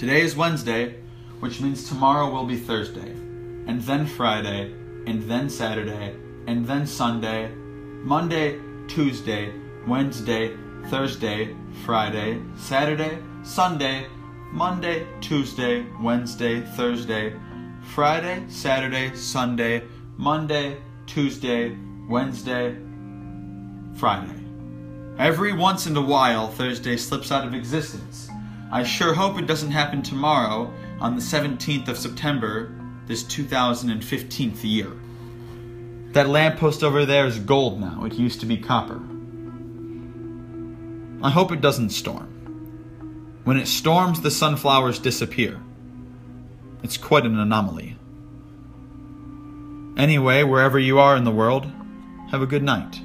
Today is Wednesday, which means tomorrow will be Thursday, and then Friday, and then Saturday, and then Sunday, Monday, Tuesday, Wednesday, Thursday, Friday, Saturday, Sunday, Monday, Tuesday, Wednesday, Thursday, Friday, Saturday, Sunday, Monday, Tuesday, Wednesday, Friday. Every once in a while, Thursday slips out of existence. I sure hope it doesn't happen tomorrow on the 17th of September, this 2015th year. That lamppost over there is gold now. It used to be copper. I hope it doesn't storm. When it storms, the sunflowers disappear. It's quite an anomaly. Anyway, wherever you are in the world, have a good night.